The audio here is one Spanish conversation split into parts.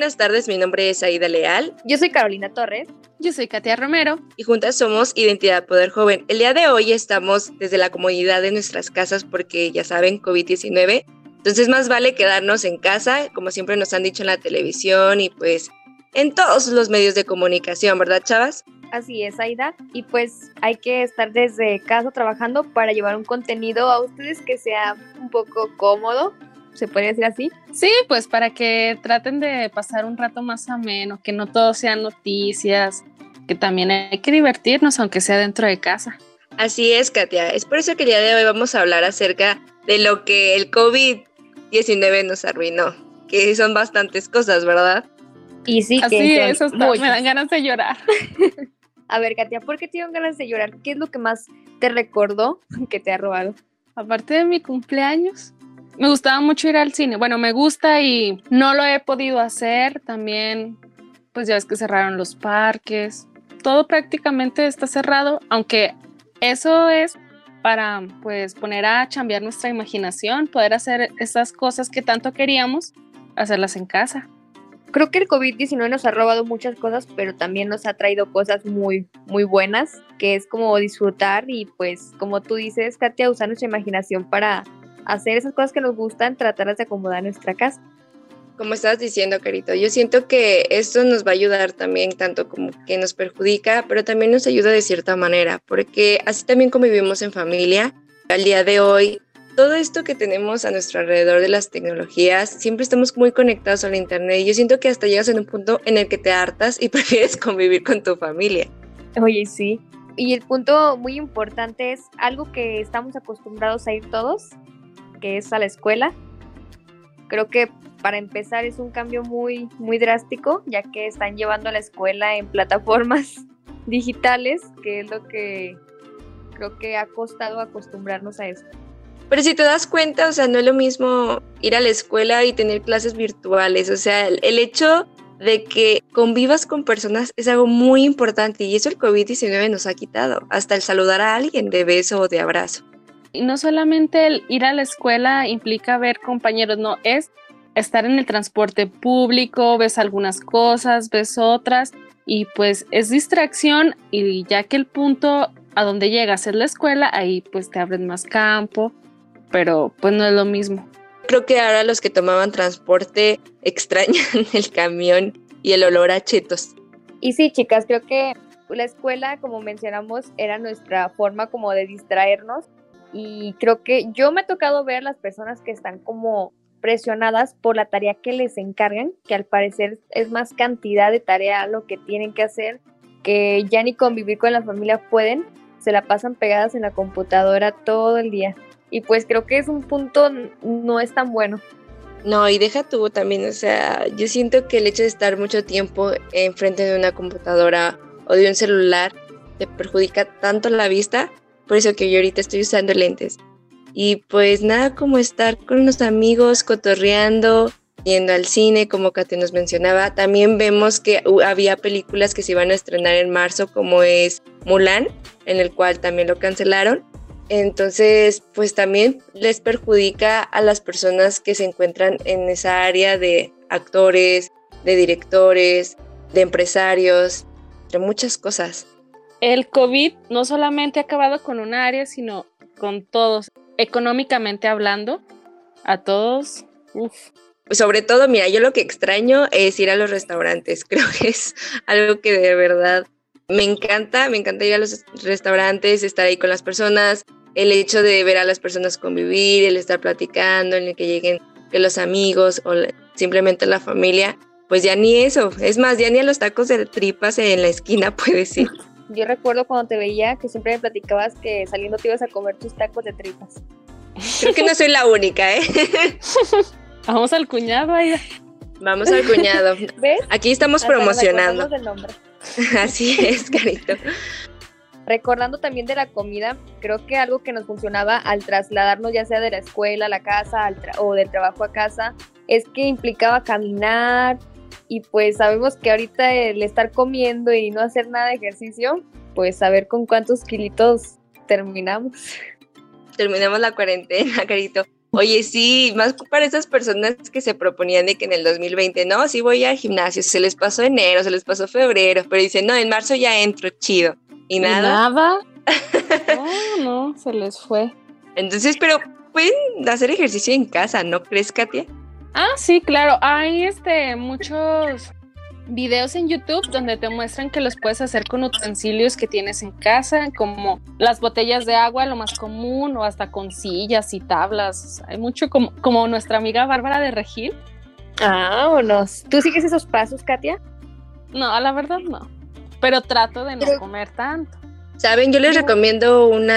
Buenas tardes. Mi nombre es Aida Leal. Yo soy Carolina Torres. Yo soy Katia Romero. Y juntas somos Identidad Poder Joven. El día de hoy estamos desde la comodidad de nuestras casas porque ya saben, COVID-19. Entonces más vale quedarnos en casa, como siempre nos han dicho en la televisión y pues en todos los medios de comunicación, ¿verdad, chavas? Así es, Aida. Y pues hay que estar desde casa trabajando para llevar un contenido a ustedes que sea un poco cómodo ¿se puede decir así? Sí, pues para que traten de pasar un rato más ameno, que no todo sean noticias, que también hay que divertirnos, aunque sea dentro de casa. Así es, Katia. Es por eso que el día de hoy vamos a hablar acerca de lo que el COVID-19 nos arruinó, que son bastantes cosas, ¿verdad? Y sí, Así que eso me dan ganas de llorar. a ver, Katia, ¿por qué te dan ganas de llorar? ¿Qué es lo que más te recordó que te ha robado? Aparte de mi cumpleaños, me gustaba mucho ir al cine. Bueno, me gusta y no lo he podido hacer. También, pues ya ves que cerraron los parques. Todo prácticamente está cerrado, aunque eso es para pues poner a cambiar nuestra imaginación, poder hacer esas cosas que tanto queríamos, hacerlas en casa. Creo que el COVID-19 nos ha robado muchas cosas, pero también nos ha traído cosas muy, muy buenas, que es como disfrutar y pues como tú dices, Katia, usar nuestra imaginación para hacer esas cosas que nos gustan, tratarlas de acomodar nuestra casa. Como estabas diciendo, Carito, yo siento que esto nos va a ayudar también, tanto como que nos perjudica, pero también nos ayuda de cierta manera, porque así también convivimos en familia. Al día de hoy, todo esto que tenemos a nuestro alrededor de las tecnologías, siempre estamos muy conectados al Internet y yo siento que hasta llegas en un punto en el que te hartas y prefieres convivir con tu familia. Oye, sí. Y el punto muy importante es algo que estamos acostumbrados a ir todos, que es a la escuela. Creo que para empezar es un cambio muy, muy drástico, ya que están llevando a la escuela en plataformas digitales, que es lo que creo que ha costado acostumbrarnos a eso. Pero si te das cuenta, o sea, no es lo mismo ir a la escuela y tener clases virtuales, o sea, el, hecho de que convivas con personas es algo muy importante y eso el COVID-19 nos ha quitado, hasta el saludar a alguien de beso o de abrazo. Y no solamente el ir a la escuela implica ver compañeros, no, es estar en el transporte público, ves algunas cosas, ves otras y pues es distracción y ya que el punto a donde llegas es la escuela, ahí pues te abren más campo, pero pues no es lo mismo. Creo que ahora los que tomaban transporte extrañan el camión y el olor a chetos. Y sí, chicas, creo que la escuela, como mencionamos, era nuestra forma como de distraernos y creo que yo me he tocado ver las personas que están como presionadas por la tarea que les encargan, que al parecer es más cantidad de tarea lo que tienen que hacer, que ya ni convivir con la familia pueden, se la pasan pegadas en la computadora todo el día. Y pues creo que es un punto no es tan bueno. No, y deja tú también, o sea, yo siento que el hecho de estar mucho tiempo enfrente de una computadora o de un celular te perjudica tanto la vista por eso que yo ahorita estoy usando lentes. Y pues nada como estar con los amigos, cotorreando, yendo al cine, como Katy nos mencionaba. También vemos que había películas que se iban a estrenar en marzo, como es Mulan, en el cual también lo cancelaron. Entonces, pues también les perjudica a las personas que se encuentran en esa área de actores, de directores, de empresarios, de muchas cosas el COVID no solamente ha acabado con un área, sino con todos, económicamente hablando, a todos, uf. Sobre todo, mira, yo lo que extraño es ir a los restaurantes. Creo que es algo que de verdad me encanta. Me encanta ir a los restaurantes, estar ahí con las personas, el hecho de ver a las personas convivir, el estar platicando, en el que lleguen los amigos o simplemente la familia. Pues ya ni eso. Es más, ya ni a los tacos de tripas en la esquina puedes ir. Yo recuerdo cuando te veía que siempre me platicabas que saliendo te ibas a comer tus tacos de tripas. Creo que no soy la única, ¿eh? Vamos al cuñado ahí. Vamos al cuñado. ¿Ves? Aquí estamos promocionando. Así es, carito. Recordando también de la comida, creo que algo que nos funcionaba al trasladarnos ya sea de la escuela a la casa o del trabajo a casa, es que implicaba caminar, y pues sabemos que ahorita el estar comiendo y no hacer nada de ejercicio, pues a ver con cuántos kilitos terminamos. Terminamos la cuarentena, carito. Oye, sí, más para esas personas que se proponían de que en el 2020, no, sí voy al gimnasio, se les pasó enero, se les pasó febrero, pero dicen, no, en marzo ya entro, chido. Y nada. nada. no, no, se les fue. Entonces, pero pueden hacer ejercicio en casa, ¿no crees, Katia? Ah, sí, claro. Hay este muchos videos en YouTube donde te muestran que los puedes hacer con utensilios que tienes en casa, como las botellas de agua, lo más común, o hasta con sillas y tablas. hay mucho como, como nuestra amiga Bárbara de Regil. Vámonos. ¿Tú sigues esos pasos, Katia? No, la verdad no. Pero trato de no comer tanto. Saben, yo les recomiendo un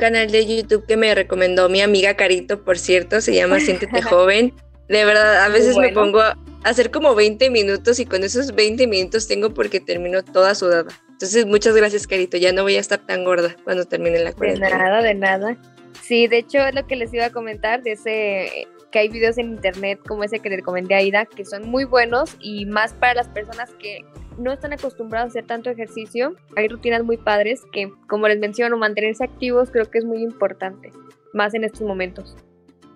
canal de YouTube que me recomendó mi amiga Carito, por cierto, se llama Siéntete Joven. De verdad, a veces me pongo a hacer como 20 minutos y con esos 20 minutos tengo porque termino toda sudada. Entonces, muchas gracias, Carito. Ya no voy a estar tan gorda cuando termine la cuarentena. De nada, de nada. Sí, de hecho es lo que les iba a comentar de ese que hay videos en internet como ese que le recomendé a Aida que son muy buenos y más para las personas que no están acostumbrados a hacer tanto ejercicio. Hay rutinas muy padres que, como les menciono, mantenerse activos creo que es muy importante, más en estos momentos.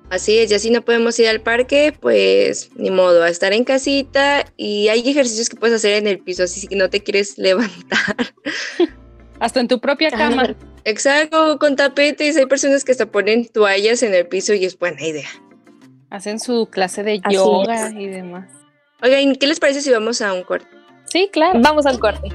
Así es, ya si no podemos ir al parque, pues ni modo, a estar en casita y hay ejercicios que puedes hacer en el piso, así que no te quieres levantar. Hasta en tu propia cama. Exacto, con tapetes, hay personas que hasta ponen toallas en el piso y es buena idea. Hacen su clase de yoga y demás. Oigan, ¿qué les parece si vamos a un corte? Sí, claro. Vamos al corte.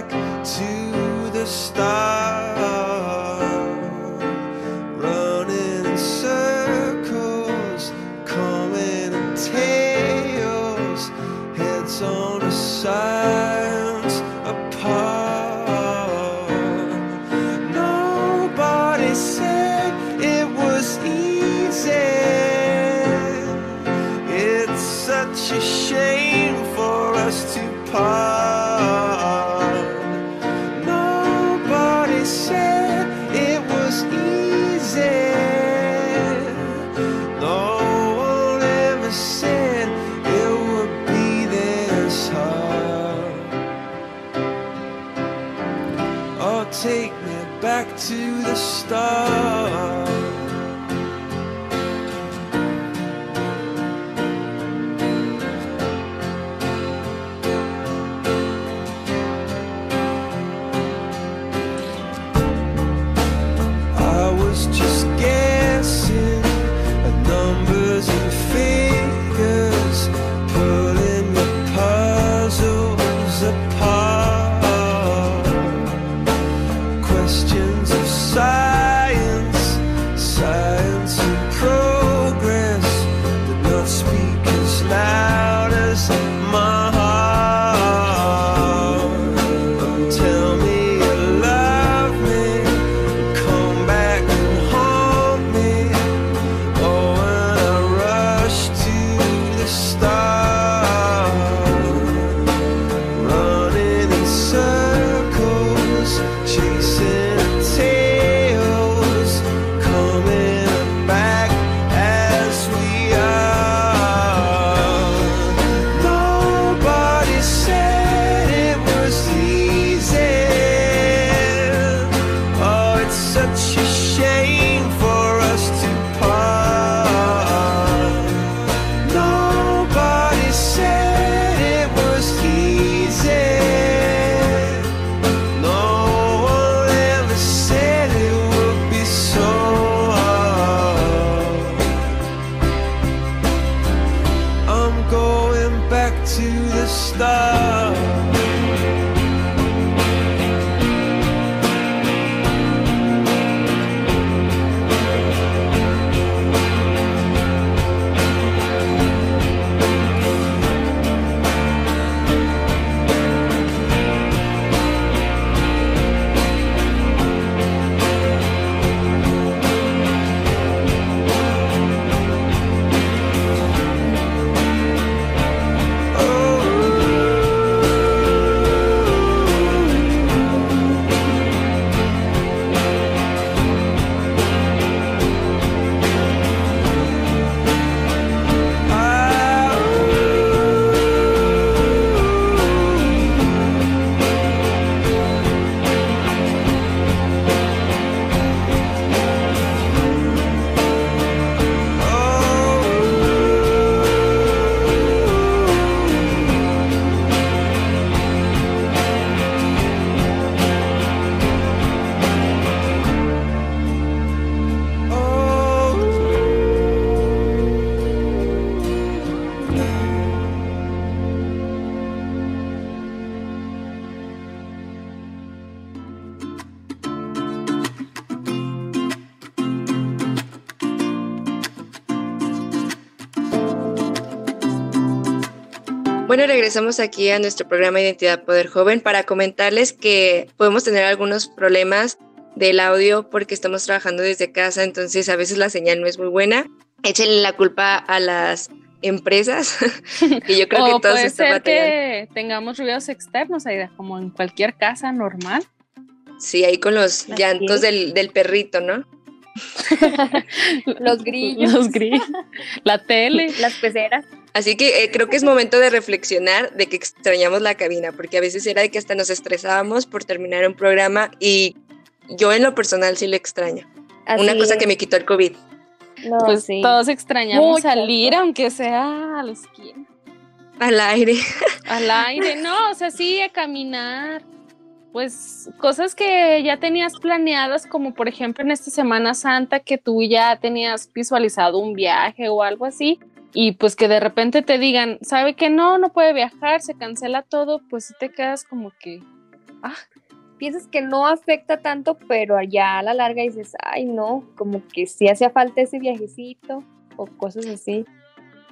back to the start. take me back to the start. Bueno, regresamos aquí a nuestro programa Identidad Poder Joven para comentarles que podemos tener algunos problemas del audio porque estamos trabajando desde casa, entonces a veces la señal no es muy buena. Échenle la culpa a las empresas, que yo creo que todos puede ser que tengamos ruidos externos, ahí como en cualquier casa normal. Sí, ahí con los llantos del, del perrito, ¿no? los grillos. Los grillos. La tele. Las peceras. Así que eh, creo que es momento de reflexionar de que extrañamos la cabina, porque a veces era de que hasta nos estresábamos por terminar un programa y yo en lo personal sí lo extraño. Una cosa que me quitó el COVID. pues todos extrañamos salir, aunque sea a la esquina. Al aire. Al aire, no, o sea, sí, a caminar. Pues cosas que ya tenías planeadas, como por ejemplo en esta Semana Santa, que tú ya tenías visualizado un viaje o algo así, y pues que de repente te digan, sabe que no, no puede viajar, se cancela todo, pues te quedas como que, ah, piensas que no afecta tanto, pero ya a la larga dices, ay no, como que sí hacía falta ese viajecito o cosas así.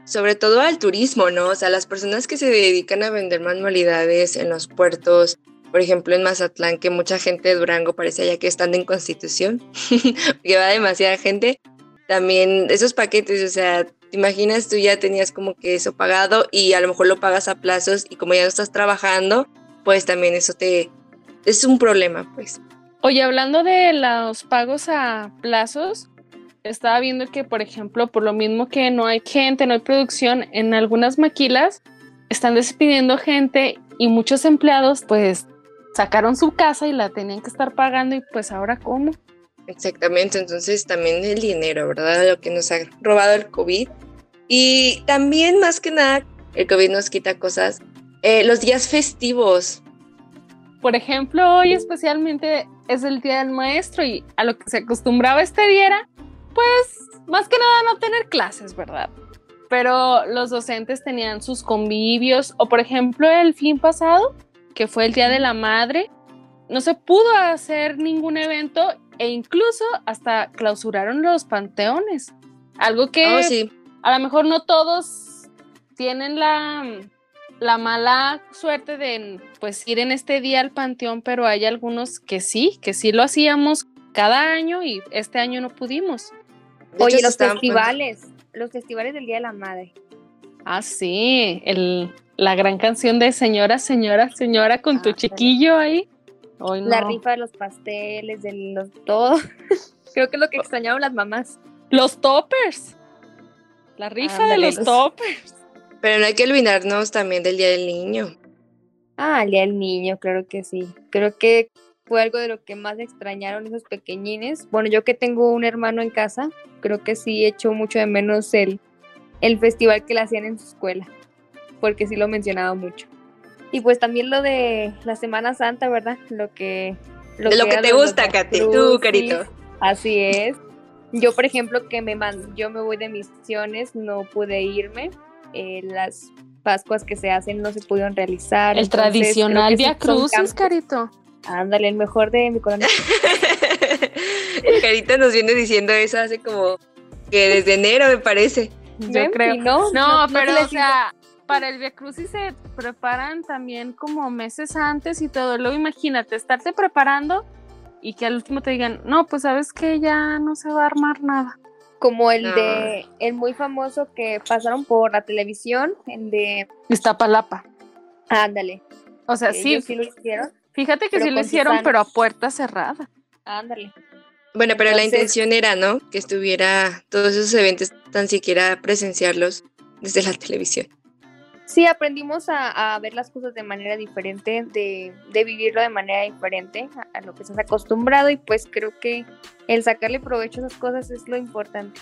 Sobre todo al turismo, ¿no? O sea, las personas que se dedican a vender manualidades en los puertos, por ejemplo en Mazatlán, que mucha gente de Durango parece ya que están en Constitución, que va demasiada gente, también esos paquetes, o sea, te imaginas tú ya tenías como que eso pagado y a lo mejor lo pagas a plazos y como ya no estás trabajando, pues también eso te es un problema, pues. Oye, hablando de los pagos a plazos, estaba viendo que, por ejemplo, por lo mismo que no hay gente, no hay producción, en algunas maquilas están despidiendo gente y muchos empleados pues sacaron su casa y la tenían que estar pagando y pues ahora cómo. Exactamente, entonces también el dinero, ¿verdad? Lo que nos ha robado el COVID. Y también más que nada, el COVID nos quita cosas. Eh, los días festivos. Por ejemplo, hoy especialmente es el Día del Maestro y a lo que se acostumbraba este día era, pues, más que nada no tener clases, ¿verdad? Pero los docentes tenían sus convivios o, por ejemplo, el fin pasado, que fue el Día de la Madre, no se pudo hacer ningún evento e incluso hasta clausuraron los panteones. Algo que oh, a lo mejor no todos tienen la, la mala suerte de pues ir en este día al panteón, pero hay algunos que sí, que sí lo hacíamos cada año y este año no pudimos. Oye, los festivales, los festivales del Día de la Madre. Ah, sí, el, la gran canción de Señora, Señora, Señora con tu ah, chiquillo ahí. La rifa de los pasteles, de los todo. Creo que es lo que extrañaron las mamás. Los toppers. La rifa de los toppers. Pero no hay que olvidarnos también del Día del Niño. Ah, el Día del Niño, creo que sí. Creo que fue algo de lo que más extrañaron esos pequeñines. Bueno, yo que tengo un hermano en casa, creo que sí echo mucho de menos el, el festival que le hacían en su escuela, porque sí lo mencionaba mucho. Y pues también lo de la Semana Santa, ¿verdad? Lo que... Lo de lo que, te gusta, Katy, tú, carito. Así es. Yo, por ejemplo, que me yo me voy de misiones, no pude irme. Eh, las Pascuas que se hacen no se pudieron realizar. El tradicional Via Crucis, Carito. Ándale, el mejor de mi corazón. Carito nos viene diciendo eso hace como que desde enero, me parece. Yo creo. No, no, pero o sea, para el Via Crucis se preparan también como meses antes y todo. Luego imagínate, estarte preparando y que al último te digan, no, pues sabes que ya no se va a armar nada. Como el de, el muy famoso que pasaron por la televisión, el de... Iztapalapa. Ándale. O sea, sí. sí lo hicieron. Fíjate que sí lo hicieron, pero a puerta cerrada. Ándale. Bueno, pero la intención era, ¿no? Que estuviera todos esos eventos, tan siquiera presenciarlos desde la televisión. Sí, aprendimos a, ver las cosas de manera diferente, de, vivirlo de manera diferente a, lo que se ha acostumbrado y pues creo que el sacarle provecho a esas cosas es lo importante.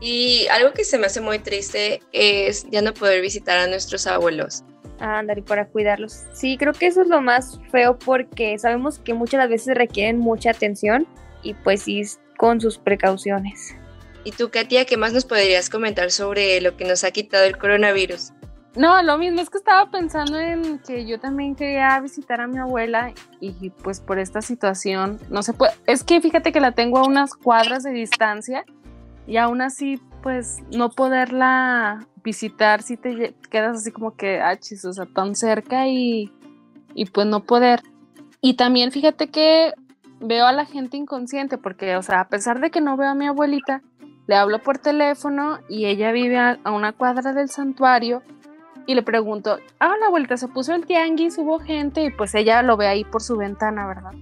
Y algo que se me hace muy triste es ya no poder visitar a nuestros abuelos. Andar y para cuidarlos. Sí, creo que eso es lo más feo porque sabemos que muchas veces requieren mucha atención y pues sí con sus precauciones. ¿Y tú, Katia, qué más nos podrías comentar sobre lo que nos ha quitado el coronavirus? No, lo mismo, es que estaba pensando en que yo también quería visitar a mi abuela y pues por esta situación no se puede, es que fíjate que la tengo a unas cuadras de distancia y aún así pues no poderla visitar si te quedas así como que, ah, o sea, tan cerca y, y pues no poder. Y también fíjate que veo a la gente inconsciente porque, o sea, a pesar de que no veo a mi abuelita, le hablo por teléfono y ella vive a, una cuadra del santuario y le pregunto, ah, la abuelita se puso el tianguis, hubo gente y pues ella lo ve ahí por su ventana, ¿verdad?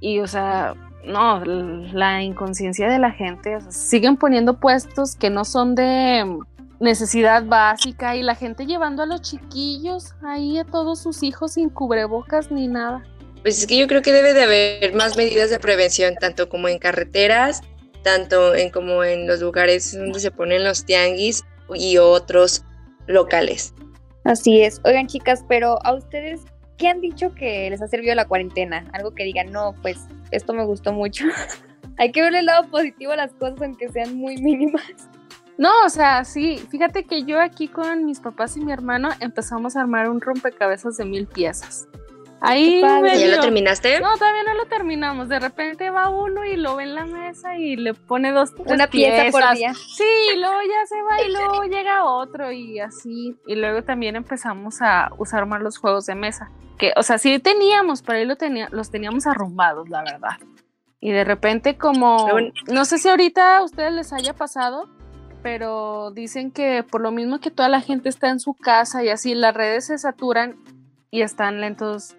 Y, o sea, no, la inconsciencia de la gente, o sea, siguen poniendo puestos que no son de necesidad básica y la gente llevando a los chiquillos ahí a todos sus hijos sin cubrebocas ni nada. Pues es que yo creo que debe de haber más medidas de prevención, tanto como en carreteras, tanto en como en los lugares donde se ponen los tianguis y otros locales. Así es. Oigan, chicas, pero a ustedes, ¿qué han dicho que les ha servido la cuarentena? Algo que digan, no, pues esto me gustó mucho. Hay que verle el lado positivo a las cosas, aunque sean muy mínimas. No, o sea, sí, fíjate que yo aquí con mis papás y mi hermano empezamos a armar un rompecabezas de mil piezas. Ahí ¿Ya lo terminaste? No, todavía no lo terminamos. De repente va uno y lo ve en la mesa y le pone dos, Una pieza por día. Sí, luego ya se va y luego llega otro y así. Y luego también empezamos a usar más los juegos de mesa. Que, o sea, sí teníamos, pero ahí lo tenía, los teníamos arrumbados, la verdad. Y de repente como, no sé si ahorita a ustedes les haya pasado, pero dicen que por lo mismo que toda la gente está en su casa y así, las redes se saturan y están lentos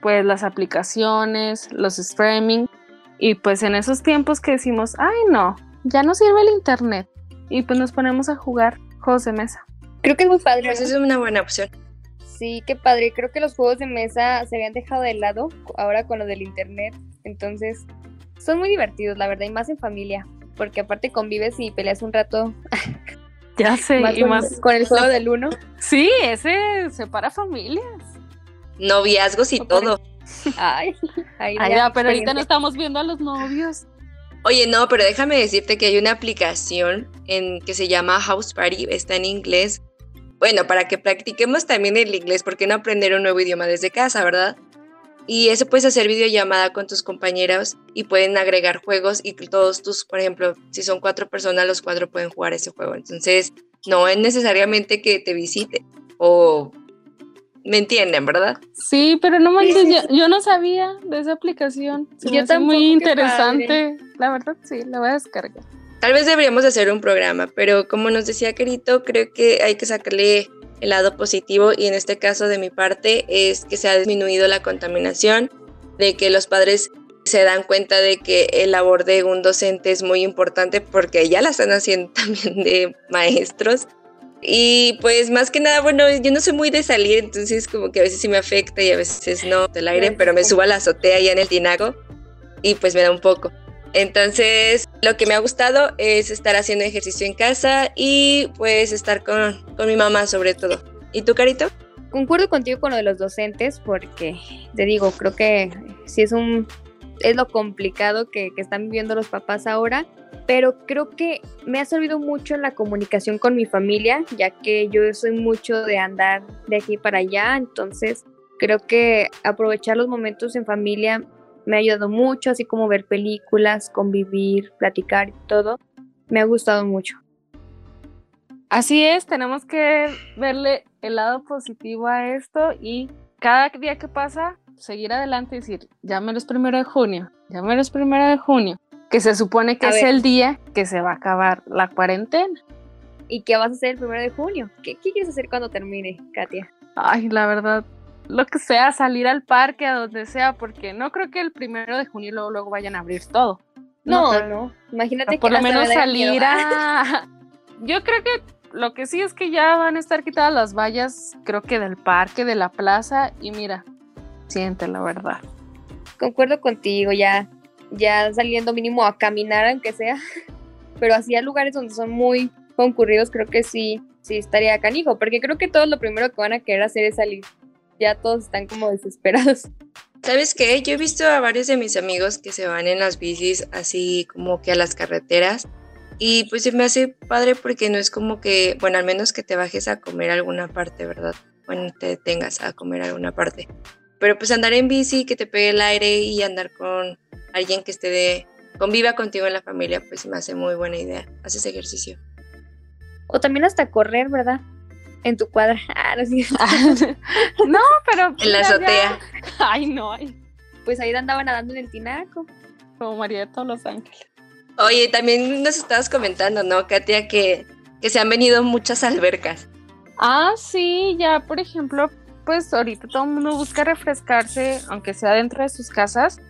pues las aplicaciones, los streaming y pues en esos tiempos que decimos, ay no, ya no sirve el internet y pues nos ponemos a jugar juegos de mesa. Creo que es muy padre. Pues es una buena opción. Sí, qué padre. Creo que los juegos de mesa se habían dejado de lado ahora con lo del internet. Entonces, son muy divertidos, la verdad, y más en familia. Porque aparte convives y peleas un rato. Ya sé, y con, más con el juego del uno. Sí, ese separa familias noviazgos y todo. Ay, ay, pero ahorita no estamos viendo a los novios. Oye, no, pero déjame decirte que hay una aplicación en que se llama House Party, está en inglés. Bueno, para que practiquemos también el inglés, porque no aprender un nuevo idioma desde casa, verdad? Y eso puedes hacer videollamada con tus compañeros y pueden agregar juegos y todos tus, por ejemplo, si son cuatro personas, los cuatro pueden jugar ese juego. Entonces, no es necesariamente que te visite o ¿Me entienden, verdad? Sí, pero no manches, yo, no sabía de esa aplicación. Se yo me muy interesante. La verdad, sí, la voy a descargar. Tal vez deberíamos hacer un programa, pero como nos decía Querito, creo que hay que sacarle el lado positivo y en este caso de mi parte es que se ha disminuido la contaminación, de que los padres se dan cuenta de que el labor de un docente es muy importante porque ya la están haciendo también de maestros y pues más que nada, bueno, yo no soy muy de salir, entonces como que a veces sí me afecta y a veces no el aire, pero me subo a la azotea allá en el tinago y pues me da un poco. Entonces, lo que me ha gustado es estar haciendo ejercicio en casa y pues estar con, con mi mamá sobre todo. ¿Y tú, Carito? Concuerdo contigo con lo de los docentes porque, te digo, creo que sí es un es lo complicado que, que están viviendo los papás ahora pero creo que me ha servido mucho en la comunicación con mi familia, ya que yo soy mucho de andar de aquí para allá, entonces creo que aprovechar los momentos en familia me ha ayudado mucho, así como ver películas, convivir, platicar y todo, me ha gustado mucho. Así es, tenemos que verle el lado positivo a esto y cada día que pasa, seguir adelante y decir, es primero de junio, es primero de junio que se supone que es el día que se va a acabar la cuarentena. ¿Y qué vas a hacer el primero de junio? ¿Qué, quieres hacer cuando termine, Katia? Ay, la verdad, lo que sea, salir al parque, a donde sea, porque no creo que el primero de junio luego, luego vayan a abrir todo. No, no, imagínate que por lo menos salir a... Yo creo que lo que sí es que ya van a estar quitadas las vallas, creo que del parque, de la plaza, y mira, siente la verdad. Concuerdo contigo, ya ya saliendo mínimo a caminar, aunque sea, pero así a lugares donde son muy concurridos, creo que sí, sí estaría canijo, porque creo que todos lo primero que van a querer hacer es salir. Ya todos están como desesperados. ¿Sabes qué? Yo he visto a varios de mis amigos que se van en las bicis así como que a las carreteras y pues se me hace padre porque no es como que, bueno, al menos que te bajes a comer alguna parte, ¿verdad? Bueno, te detengas a comer alguna parte. Pero pues andar en bici, que te pegue el aire y andar con alguien que esté de, conviva contigo en la familia, pues me hace muy buena idea. Haces ejercicio. O también hasta correr, ¿verdad? En tu cuadra. Ah, no, no, pero. En la azotea. Ay, no. Pues ahí andaban nadando en el tinaco. Como María de todos los ángeles. Oye, también nos estabas comentando, ¿no, Katia? Que, que se han venido muchas albercas. Ah, sí, ya, por ejemplo, pues ahorita todo el mundo busca refrescarse, aunque sea dentro de sus casas,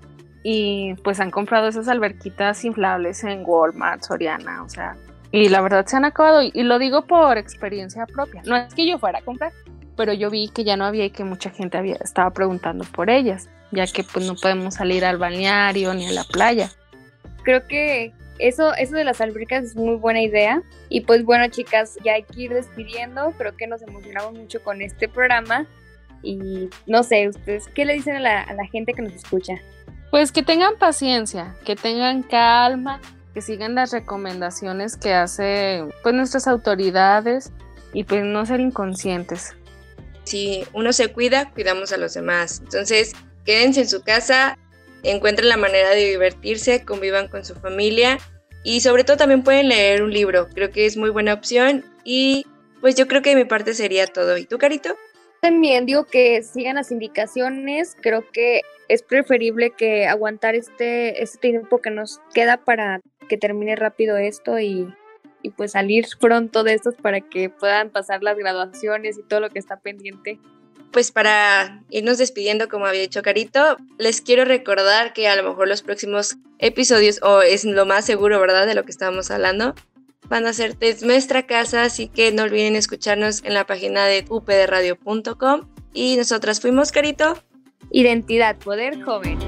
y pues han comprado esas alberquitas inflables en Walmart, Soriana, o sea, y la verdad se han acabado, y lo digo por experiencia propia, no es que yo fuera a comprar, pero yo vi que ya no había y que mucha gente había, estaba preguntando por ellas, ya que pues no podemos salir al balneario ni a la playa creo que eso, eso de las albercas es muy buena idea. Y pues bueno, chicas, ya hay que ir despidiendo. Creo que nos emocionamos mucho con este programa. Y no sé, ustedes, ¿qué le dicen a la, a la gente que nos escucha? Pues que tengan paciencia, que tengan calma, que sigan las recomendaciones que hacen pues nuestras autoridades y pues no ser inconscientes. Si uno se cuida, cuidamos a los demás. Entonces, quédense en su casa, encuentren la manera de divertirse, convivan con su familia y sobre todo también pueden leer un libro. Creo que es muy buena opción y pues yo creo que de mi parte sería todo. ¿Y tú, Carito? También digo que sigan las indicaciones. Creo que es preferible que aguantar este, este tiempo que nos queda para que termine rápido esto y, y pues salir pronto de estos para que puedan pasar las graduaciones y todo lo que está pendiente pues para irnos despidiendo, como había dicho Carito, les quiero recordar que a lo mejor los próximos episodios, o es lo más seguro, ¿verdad?, de lo que estábamos hablando, van a ser nuestra casa, así que no olviden escucharnos en la página de updradio.com. Y nosotras fuimos, Carito. Identidad, poder joven.